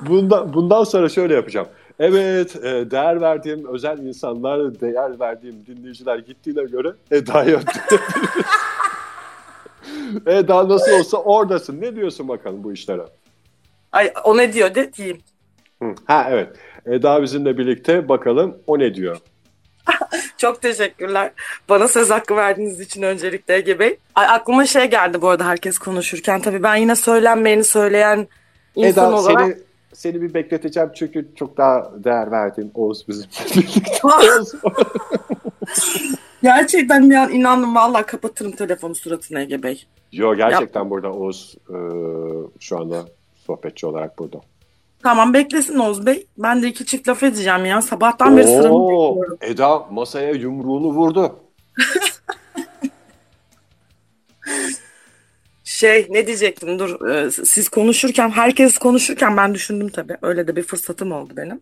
bundan, bundan sonra şöyle yapacağım. Evet, e, değer verdiğim özel insanlar, değer verdiğim dinleyiciler gittiğine göre Eda'yı. Eda nasıl olsa oradasın. Ne diyorsun bakalım bu işlere? Ay o ne diyor de diyeyim. Hı, Ha evet. Eda bizimle birlikte bakalım o ne diyor. Çok teşekkürler. Bana söz hakkı verdiğiniz için öncelikle Ege Bey. Ay, aklıma şey geldi bu arada herkes konuşurken. Tabii ben yine söylenmeyeni söyleyen insan Eda olarak. seni seni bir bekleteceğim çünkü çok daha değer verdiğim Oğuz birlikte. Oğuz. Gerçekten an inandım. Vallahi kapatırım telefonu suratına Ege Bey. Yo gerçekten burada Oğuz e, şu anda sohbetçi olarak burada. Tamam beklesin Oğuz Bey. Ben de iki çift laf edeceğim ya. Sabahtan beri sıramı bekliyorum. Eda masaya yumruğunu vurdu. Şey ne diyecektim dur. Ee, Siz konuşurken herkes konuşurken ben düşündüm tabii. Öyle de bir fırsatım oldu benim.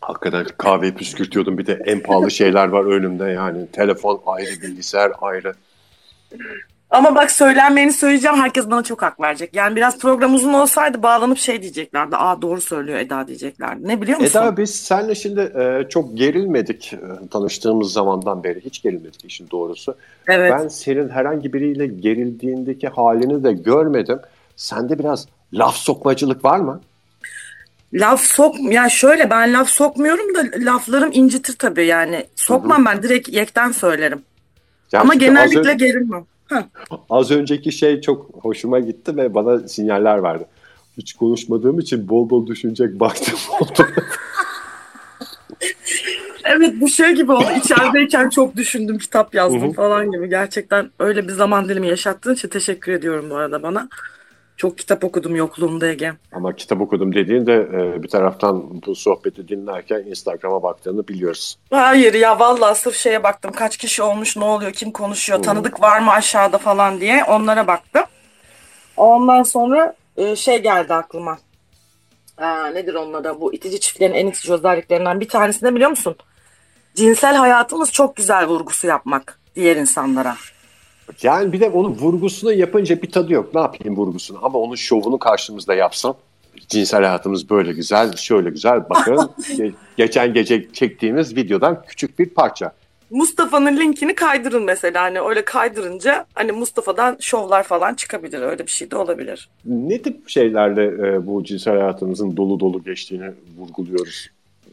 Hakikaten kahveyi püskürtüyordum. Bir de en pahalı şeyler var önümde yani. Telefon ayrı, bilgisayar ayrı. Ama bak söylenmeyeni söyleyeceğim. Herkes bana çok hak verecek. Yani biraz program uzun olsaydı bağlanıp şey diyeceklerdi. Aa doğru söylüyor Eda diyeceklerdi. Ne biliyor musun? Eda biz seninle şimdi e, çok gerilmedik e, tanıştığımız zamandan beri. Hiç gerilmedik işin doğrusu. Evet. Ben senin herhangi biriyle gerildiğindeki halini de görmedim. Sende biraz laf sokmacılık var mı? Laf sok yani şöyle ben laf sokmuyorum da laflarım incitir tabii yani. Sokmam ben direkt yekten söylerim. Yani Ama genellikle önce- gerilmem. Heh. Az önceki şey çok hoşuma gitti ve bana sinyaller verdi. Hiç konuşmadığım için bol bol düşünecek vaktim oldu. Evet bu şey gibi oldu. İçerideyken çok düşündüm, kitap yazdım falan gibi. Gerçekten öyle bir zaman dilimi yaşattığın için teşekkür ediyorum bu arada bana. Çok kitap okudum yokluğumda Ege. Ama kitap okudum dediğinde e, bir taraftan bu sohbeti dinlerken Instagram'a baktığını biliyoruz. Hayır ya vallahi sırf şeye baktım. Kaç kişi olmuş, ne oluyor, kim konuşuyor, tanıdık var mı aşağıda falan diye onlara baktım. Ondan sonra e, şey geldi aklıma. Aa, nedir onun adı? Bu itici çiftlerin en itici özelliklerinden bir tanesi ne biliyor musun? Cinsel hayatımız çok güzel vurgusu yapmak diğer insanlara. Yani bir de onun vurgusunu yapınca bir tadı yok. Ne yapayım vurgusunu? Ama onun şovunu karşımızda yapsam. Cinsel hayatımız böyle güzel, şöyle güzel. Bakın ge- geçen gece çektiğimiz videodan küçük bir parça. Mustafa'nın linkini kaydırın mesela hani öyle kaydırınca hani Mustafa'dan şovlar falan çıkabilir öyle bir şey de olabilir. Ne tip şeylerle e, bu cinsel hayatımızın dolu dolu geçtiğini vurguluyoruz?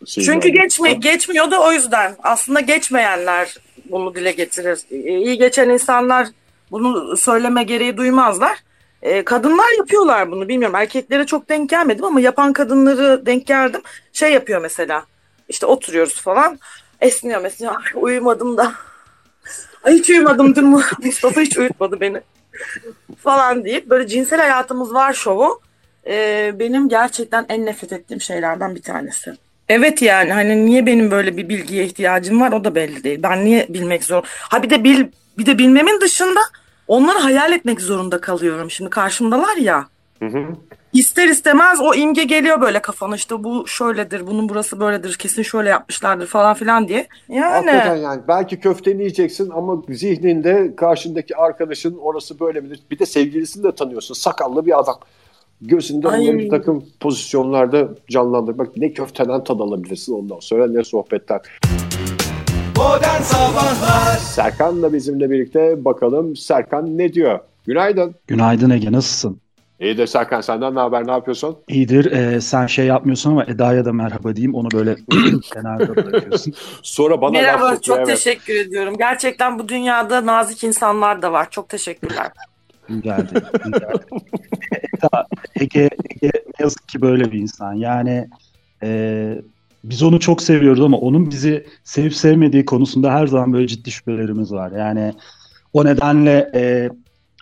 Şey Çünkü geçme geçmiyor da o yüzden. Aslında geçmeyenler bunu dile getirir. İyi geçen insanlar bunu söyleme gereği duymazlar. E, kadınlar yapıyorlar bunu bilmiyorum. Erkeklere çok denk gelmedim ama yapan kadınları denk geldim. Şey yapıyor mesela. İşte oturuyoruz falan. Esniyor. Ay, uyumadım da. Ay hiç uyumadım dün Mustafa hiç uyutmadı beni. falan deyip böyle cinsel hayatımız var şovu. E, benim gerçekten en nefret ettiğim şeylerden bir tanesi. Evet yani hani niye benim böyle bir bilgiye ihtiyacım var o da belli değil. Ben niye bilmek zor? Ha bir de bil bir de bilmemin dışında onları hayal etmek zorunda kalıyorum. Şimdi karşımdalar ya. Hı hı. İster istemez o imge geliyor böyle kafana işte bu şöyledir, bunun burası böyledir, kesin şöyle yapmışlardır falan filan diye. Yani Hakikaten yani belki köfteni yiyeceksin ama zihninde karşındaki arkadaşın orası böyle midir? Bir de sevgilisini de tanıyorsun. Sakallı bir adam. Gözünde onları bir takım pozisyonlarda canlandır. Bak ne köfteden tad alabilirsin ondan sonra ne sohbetten. Modern Sabahlar Serkan da bizimle birlikte bakalım Serkan ne diyor? Günaydın. Günaydın Ege nasılsın? İyidir Serkan senden ne haber ne yapıyorsun? İyidir. Ee, sen şey yapmıyorsun ama Eda'ya da merhaba diyeyim. Onu böyle kenarda bırakıyorsun. Sonra bana merhaba çok evet. teşekkür ediyorum. Gerçekten bu dünyada nazik insanlar da var. Çok teşekkürler. Eda, Ege, Ege ne yazık ki böyle bir insan. Yani e, biz onu çok seviyoruz ama onun bizi sevip sevmediği konusunda her zaman böyle ciddi şüphelerimiz var. Yani o nedenle e,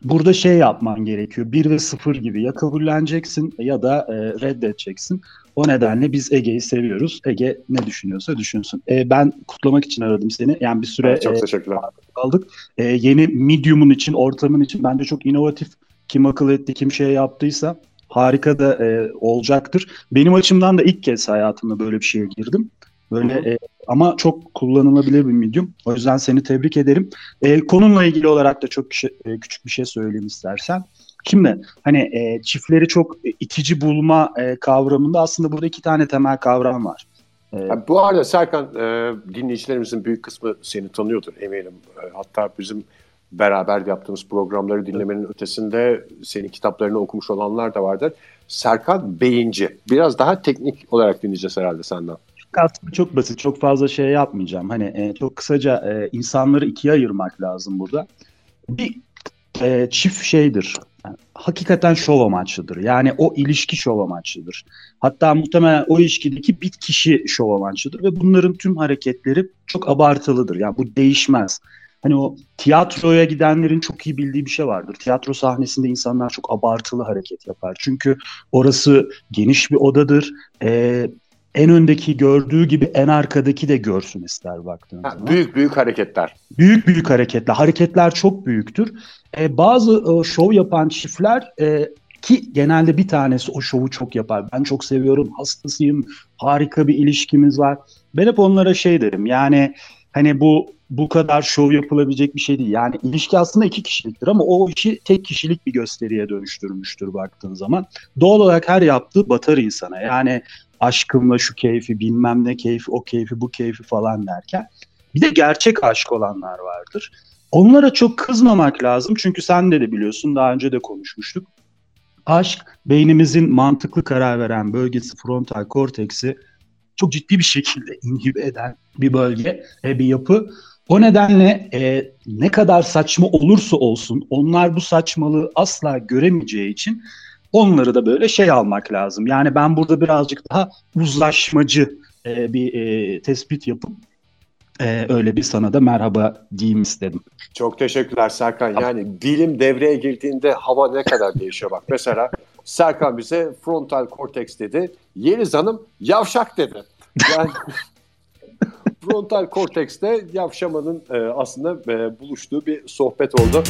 burada şey yapman gerekiyor. 1 ve 0 gibi ya kabulleneceksin ya da e, reddedeceksin. O nedenle biz Ege'yi seviyoruz. Ege ne düşünüyorsa düşünsün. E, ben kutlamak için aradım seni. Yani bir süre Evet, çok e, teşekkürler. aldık. E, yeni medium'un için, ortamın için bence çok inovatif. Kim akıl etti, kim şey yaptıysa harika da e, olacaktır. Benim açımdan da ilk kez hayatımda böyle bir şeye girdim. Böyle e, ama çok kullanılabilir bir medium. O yüzden seni tebrik ederim. E, konumla ilgili olarak da çok kişi- e, küçük bir şey söyleyeyim istersen. Şimdi hani e, çiftleri çok e, itici bulma e, kavramında aslında burada iki tane temel kavram var. E, bu arada Serkan e, dinleyicilerimizin büyük kısmı seni tanıyordur eminim. E, hatta bizim beraber yaptığımız programları dinlemenin ötesinde senin kitaplarını okumuş olanlar da vardır. Serkan Beyinci. Biraz daha teknik olarak dinleyeceğiz herhalde senden. aslında çok basit, çok fazla şey yapmayacağım. Hani e, çok kısaca e, insanları ikiye ayırmak lazım burada. Bir e, çift şeydir. Yani, hakikaten şov amaçlıdır. Yani o ilişki şov amaçlıdır. Hatta muhtemelen o ilişkideki bir kişi şov amaçlıdır ve bunların tüm hareketleri çok abartılıdır. Yani bu değişmez. Hani o tiyatroya gidenlerin çok iyi bildiği bir şey vardır. Tiyatro sahnesinde insanlar çok abartılı hareket yapar. Çünkü orası geniş bir odadır. Ee, en öndeki gördüğü gibi en arkadaki de görsün ister baktığın Ha, zaman. büyük büyük hareketler. Büyük büyük hareketler. Hareketler çok büyüktür. Ee, bazı e, şov yapan çiftler e, ki genelde bir tanesi o şovu çok yapar. Ben çok seviyorum, hastasıyım, harika bir ilişkimiz var. Ben hep onlara şey derim yani hani bu bu kadar şov yapılabilecek bir şey değil. Yani ilişki aslında iki kişiliktir ama o işi tek kişilik bir gösteriye dönüştürmüştür baktığın zaman. Doğal olarak her yaptığı batar insana. Yani aşkımla şu keyfi, bilmem ne keyfi, o keyfi, bu keyfi falan derken. Bir de gerçek aşk olanlar vardır. Onlara çok kızmamak lazım çünkü sen de de biliyorsun daha önce de konuşmuştuk. Aşk beynimizin mantıklı karar veren bölgesi frontal korteksi çok ciddi bir şekilde inhibe eden bir bölge, e, bir yapı. O nedenle e, ne kadar saçma olursa olsun onlar bu saçmalığı asla göremeyeceği için onları da böyle şey almak lazım. Yani ben burada birazcık daha uzlaşmacı e, bir e, tespit yapıp e, öyle bir sana da merhaba diyeyim istedim. Çok teşekkürler Serkan. Yani bilim devreye girdiğinde hava ne kadar değişiyor bak. Mesela Serkan bize frontal korteks dedi. Yeliz Hanım yavşak dedi. Yani frontal kortekste yavşamanın e, aslında e, buluştuğu bir sohbet oldu.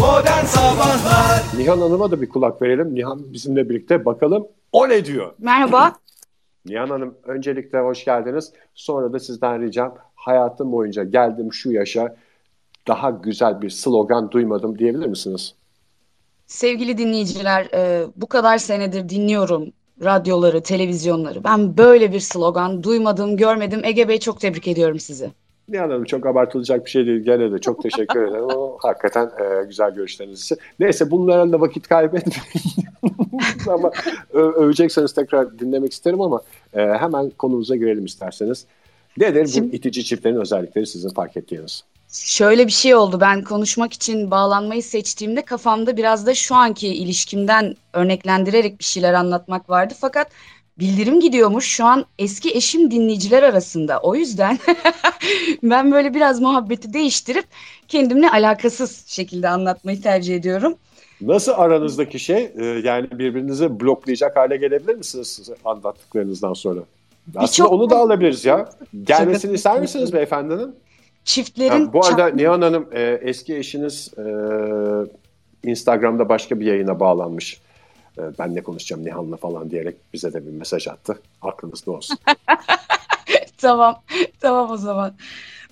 Modern Sabahlar Nihan Hanım'a da bir kulak verelim. Nihan bizimle birlikte bakalım o ne diyor? Merhaba. Nihan Hanım öncelikle hoş geldiniz. Sonra da sizden ricam hayatım boyunca geldim şu yaşa daha güzel bir slogan duymadım diyebilir misiniz? Sevgili dinleyiciler, e, bu kadar senedir dinliyorum radyoları, televizyonları. Ben böyle bir slogan duymadım, görmedim. Ege Bey çok tebrik ediyorum sizi. Nihan Hanım çok abartılacak bir şey değil. Gene de çok teşekkür ederim. O hakikaten e, güzel görüşleriniz için. Neyse bunlarla da vakit kaybetmeyin. ama övecekseniz tekrar dinlemek isterim ama e, hemen konumuza girelim isterseniz. Nedir bu itici çiftlerin özellikleri sizin fark ettiğiniz? şöyle bir şey oldu. Ben konuşmak için bağlanmayı seçtiğimde kafamda biraz da şu anki ilişkimden örneklendirerek bir şeyler anlatmak vardı. Fakat bildirim gidiyormuş şu an eski eşim dinleyiciler arasında. O yüzden ben böyle biraz muhabbeti değiştirip kendimle alakasız şekilde anlatmayı tercih ediyorum. Nasıl aranızdaki şey? Ee, yani birbirinizi bloklayacak hale gelebilir misiniz anlattıklarınızdan sonra? Aslında çok- onu da alabiliriz ya. Gelmesini ister misiniz beyefendinin? Çiftlerin Ha, bu arada çak- Nihan Hanım e, eski eşiniz e, Instagram'da başka bir yayına bağlanmış. E, ben ne konuşacağım Nihan'la falan diyerek bize de bir mesaj attı. Aklınızda olsun. tamam, tamam o zaman.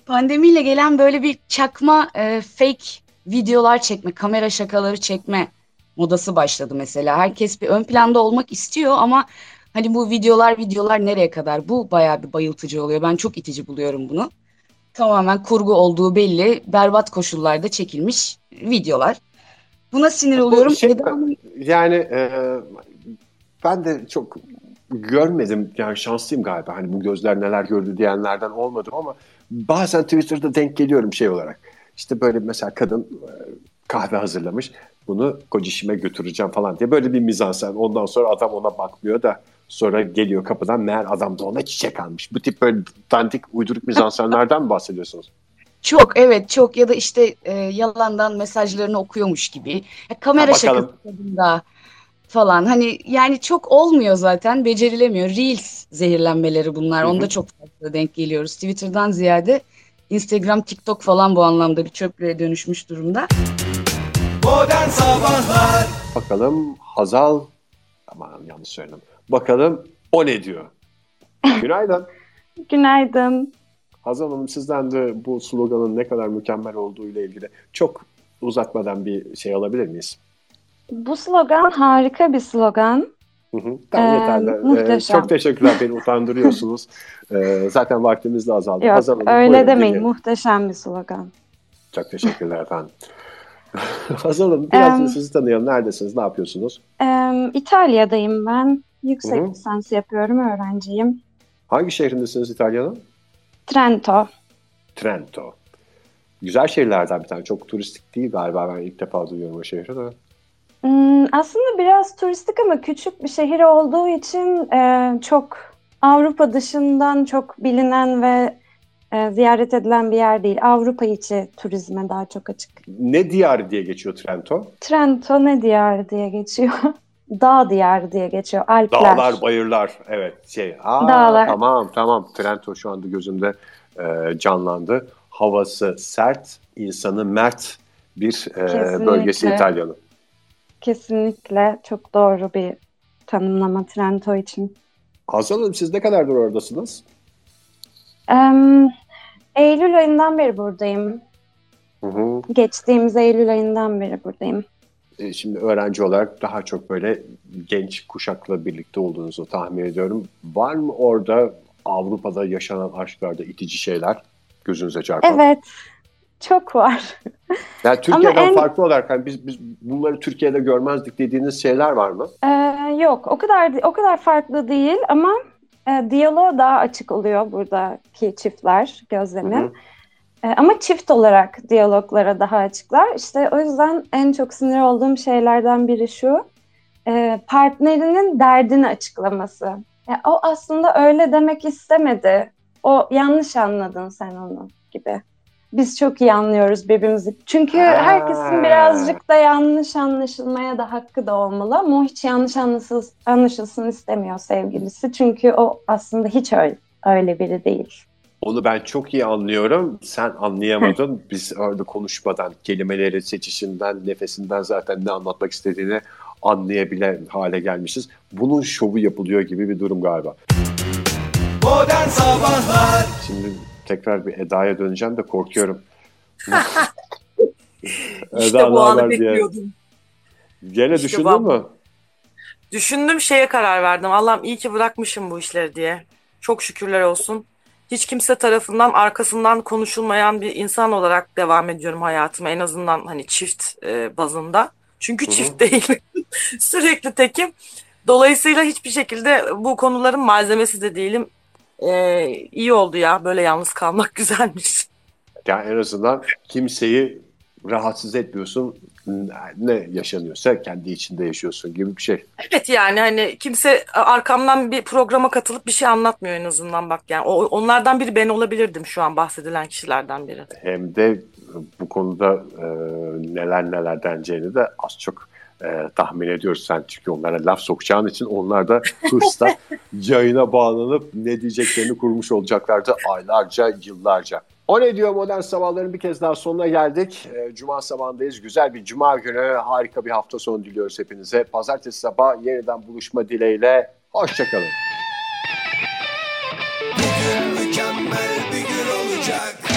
Pandemiyle gelen böyle bir çakma e, fake videolar çekme, kamera şakaları çekme modası başladı mesela. Herkes bir ön planda olmak istiyor ama hani bu videolar videolar nereye kadar? Bu bayağı bir bayıltıcı oluyor. Ben çok itici buluyorum bunu. Tamamen kurgu olduğu belli, berbat koşullarda çekilmiş videolar. Buna sinir oluyorum. şey- Eda Hanım- yani e, ben de çok görmedim. Yani şanslıyım galiba. Hani bu gözler neler gördü diyenlerden olmadım ama bazen Twitter'da denk geliyorum şey olarak. İşte böyle mesela kadın e, kahve hazırlamış. Bunu kocişime götüreceğim falan diye böyle bir mizansen. Ondan sonra adam ona bakmıyor da sonra geliyor kapıdan meğer adam da ona çiçek almış. Bu tip böyle dandik uyduruk mizansenlerden mi bahsediyorsunuz? Çok evet çok ya da işte e, yalandan mesajlarını okuyormuş gibi. Ya, kamera Ha, şakası tadında falan. Hani yani çok olmuyor zaten becerilemiyor. Reels zehirlenmeleri bunlar. Hı hı. Onda çok fazla denk geliyoruz. Twitter'dan ziyade Instagram, TikTok falan bu anlamda bir çöplüğe dönüşmüş durumda. Modern Sabahlar Bakalım Hazal aman yanlış söyledim. Bakalım o ne diyor? Günaydın. Günaydın. Hazal Hanım sizden de bu sloganın ne kadar mükemmel olduğu ile ilgili çok uzatmadan bir şey alabilir miyiz? Bu slogan harika bir slogan. Hı hı. Tamam Ee, yeterli. Ee, muhteşem. çok teşekkürler beni utandırıyorsunuz. Ee, zaten vaktimiz de azaldı. Yok Hazal Hanım, öyle demeyin. dinleyelim. Muhteşem bir slogan. Çok teşekkürler efendim. Hazal Hanım biraz da sizi tanıyalım. Neredesiniz? Ne yapıyorsunuz? Ee, İtalya'dayım ben. Yüksek Hı hı. lisans yapıyorum. Öğrenciyim. Hangi şehrindesiniz İtalya'nın? Trento. Trento. Güzel şehirlerden bir tane. Çok turistik değil galiba. Ben ilk defa duyuyorum o şehri de. Hmm, aslında biraz turistik ama küçük bir şehir olduğu için e, çok Avrupa dışından çok bilinen ve e, ziyaret edilen bir yer değil. Avrupa içi turizme daha çok açık. Ne diyarı diye geçiyor Trento? Trento ne diyarı diye geçiyor? Dağ diyarı diye geçiyor. Alpler. Dağlar, bayırlar. Evet. Şey. Aa, Dağlar. Tamam, tamam. Trento şu anda gözümde e, canlandı. Havası sert, insanı mert bir e, Kesinlikle. bölgesi İtalya'nın. Kesinlikle çok doğru bir tanımlama Trento için. Hazal Hanım siz ne kadardır oradasınız? Em, Eylül ayından beri buradayım. Hı hı. Geçtiğimiz Eylül ayından beri buradayım. E, Şimdi öğrenci olarak daha çok böyle genç kuşakla birlikte olduğunuzu tahmin ediyorum. Var mı orada Avrupa'da yaşanan aşklarda itici şeyler gözünüze çarpan? Evet, çok var. Yani Türkiye'den en- farklı olarak hani biz, biz bunları Türkiye'de görmezdik dediğiniz şeyler var mı? Ee, yok, o kadar o kadar farklı değil ama e, diyaloğa daha açık oluyor buradaki çiftler gözlemim. Hı hı. Ee, ama çift olarak diyaloglara daha açıklar. İşte o yüzden en çok sinir olduğum şeylerden biri şu. e, partnerinin derdini açıklaması. Ya, o aslında öyle demek istemedi. O yanlış anladın sen onu gibi. Biz çok iyi anlıyoruz birbirimizi. Çünkü herkesin birazcık da yanlış anlaşılmaya da hakkı da olmalı ama o hiç yanlış anlaşılsın istemiyor sevgilisi. Çünkü o aslında hiç öyle, öyle biri değil. Onu ben çok iyi anlıyorum. Sen anlayamadın. Biz orada konuşmadan, kelimeleri seçişinden, nefesinden zaten ne anlatmak istediğini anlayabilen hale gelmişiz. Bunun şovu yapılıyor gibi bir durum galiba. Modern Sabahlar Şimdi tekrar bir Eda'ya döneceğim de korkuyorum. İşte bu anı haber diye. bekliyordum. Gene İşte düşündün bu- mü? Düşündüm şeye karar verdim. Allah'ım iyi ki bırakmışım bu işleri diye. Çok şükürler olsun. Hiç kimse tarafından arkasından konuşulmayan bir insan olarak devam ediyorum hayatıma. En azından hani çift e, bazında. Çünkü Hı hı. çift değilim. Sürekli tekim. Dolayısıyla hiçbir şekilde bu konuların malzemesi de değilim. E, iyi oldu ya. Böyle yalnız kalmak güzelmiş. Yani en azından kimseyi rahatsız etmiyorsun. Ne yaşanıyorsa kendi içinde yaşıyorsun gibi bir şey. Evet yani hani kimse arkamdan bir programa katılıp bir şey anlatmıyor en azından bak yani. Onlardan biri ben olabilirdim şu an bahsedilen kişilerden biri. Hem de bu konuda e, neler neler deneceğini de az çok e, tahmin ediyoruz sen çünkü onlara laf sokacağın için onlar da hırsla yayına bağlanıp ne diyeceklerini kurmuş olacaklardı aylarca, yıllarca. O ne diyor modern sabahların bir kez daha sonuna geldik. E, Cuma sabahındayız. Güzel bir Cuma günü, harika bir hafta sonu diliyoruz hepinize. Pazartesi sabah yeniden buluşma dileğiyle. Hoşçakalın. Bir gün mükemmel bir gün olacak.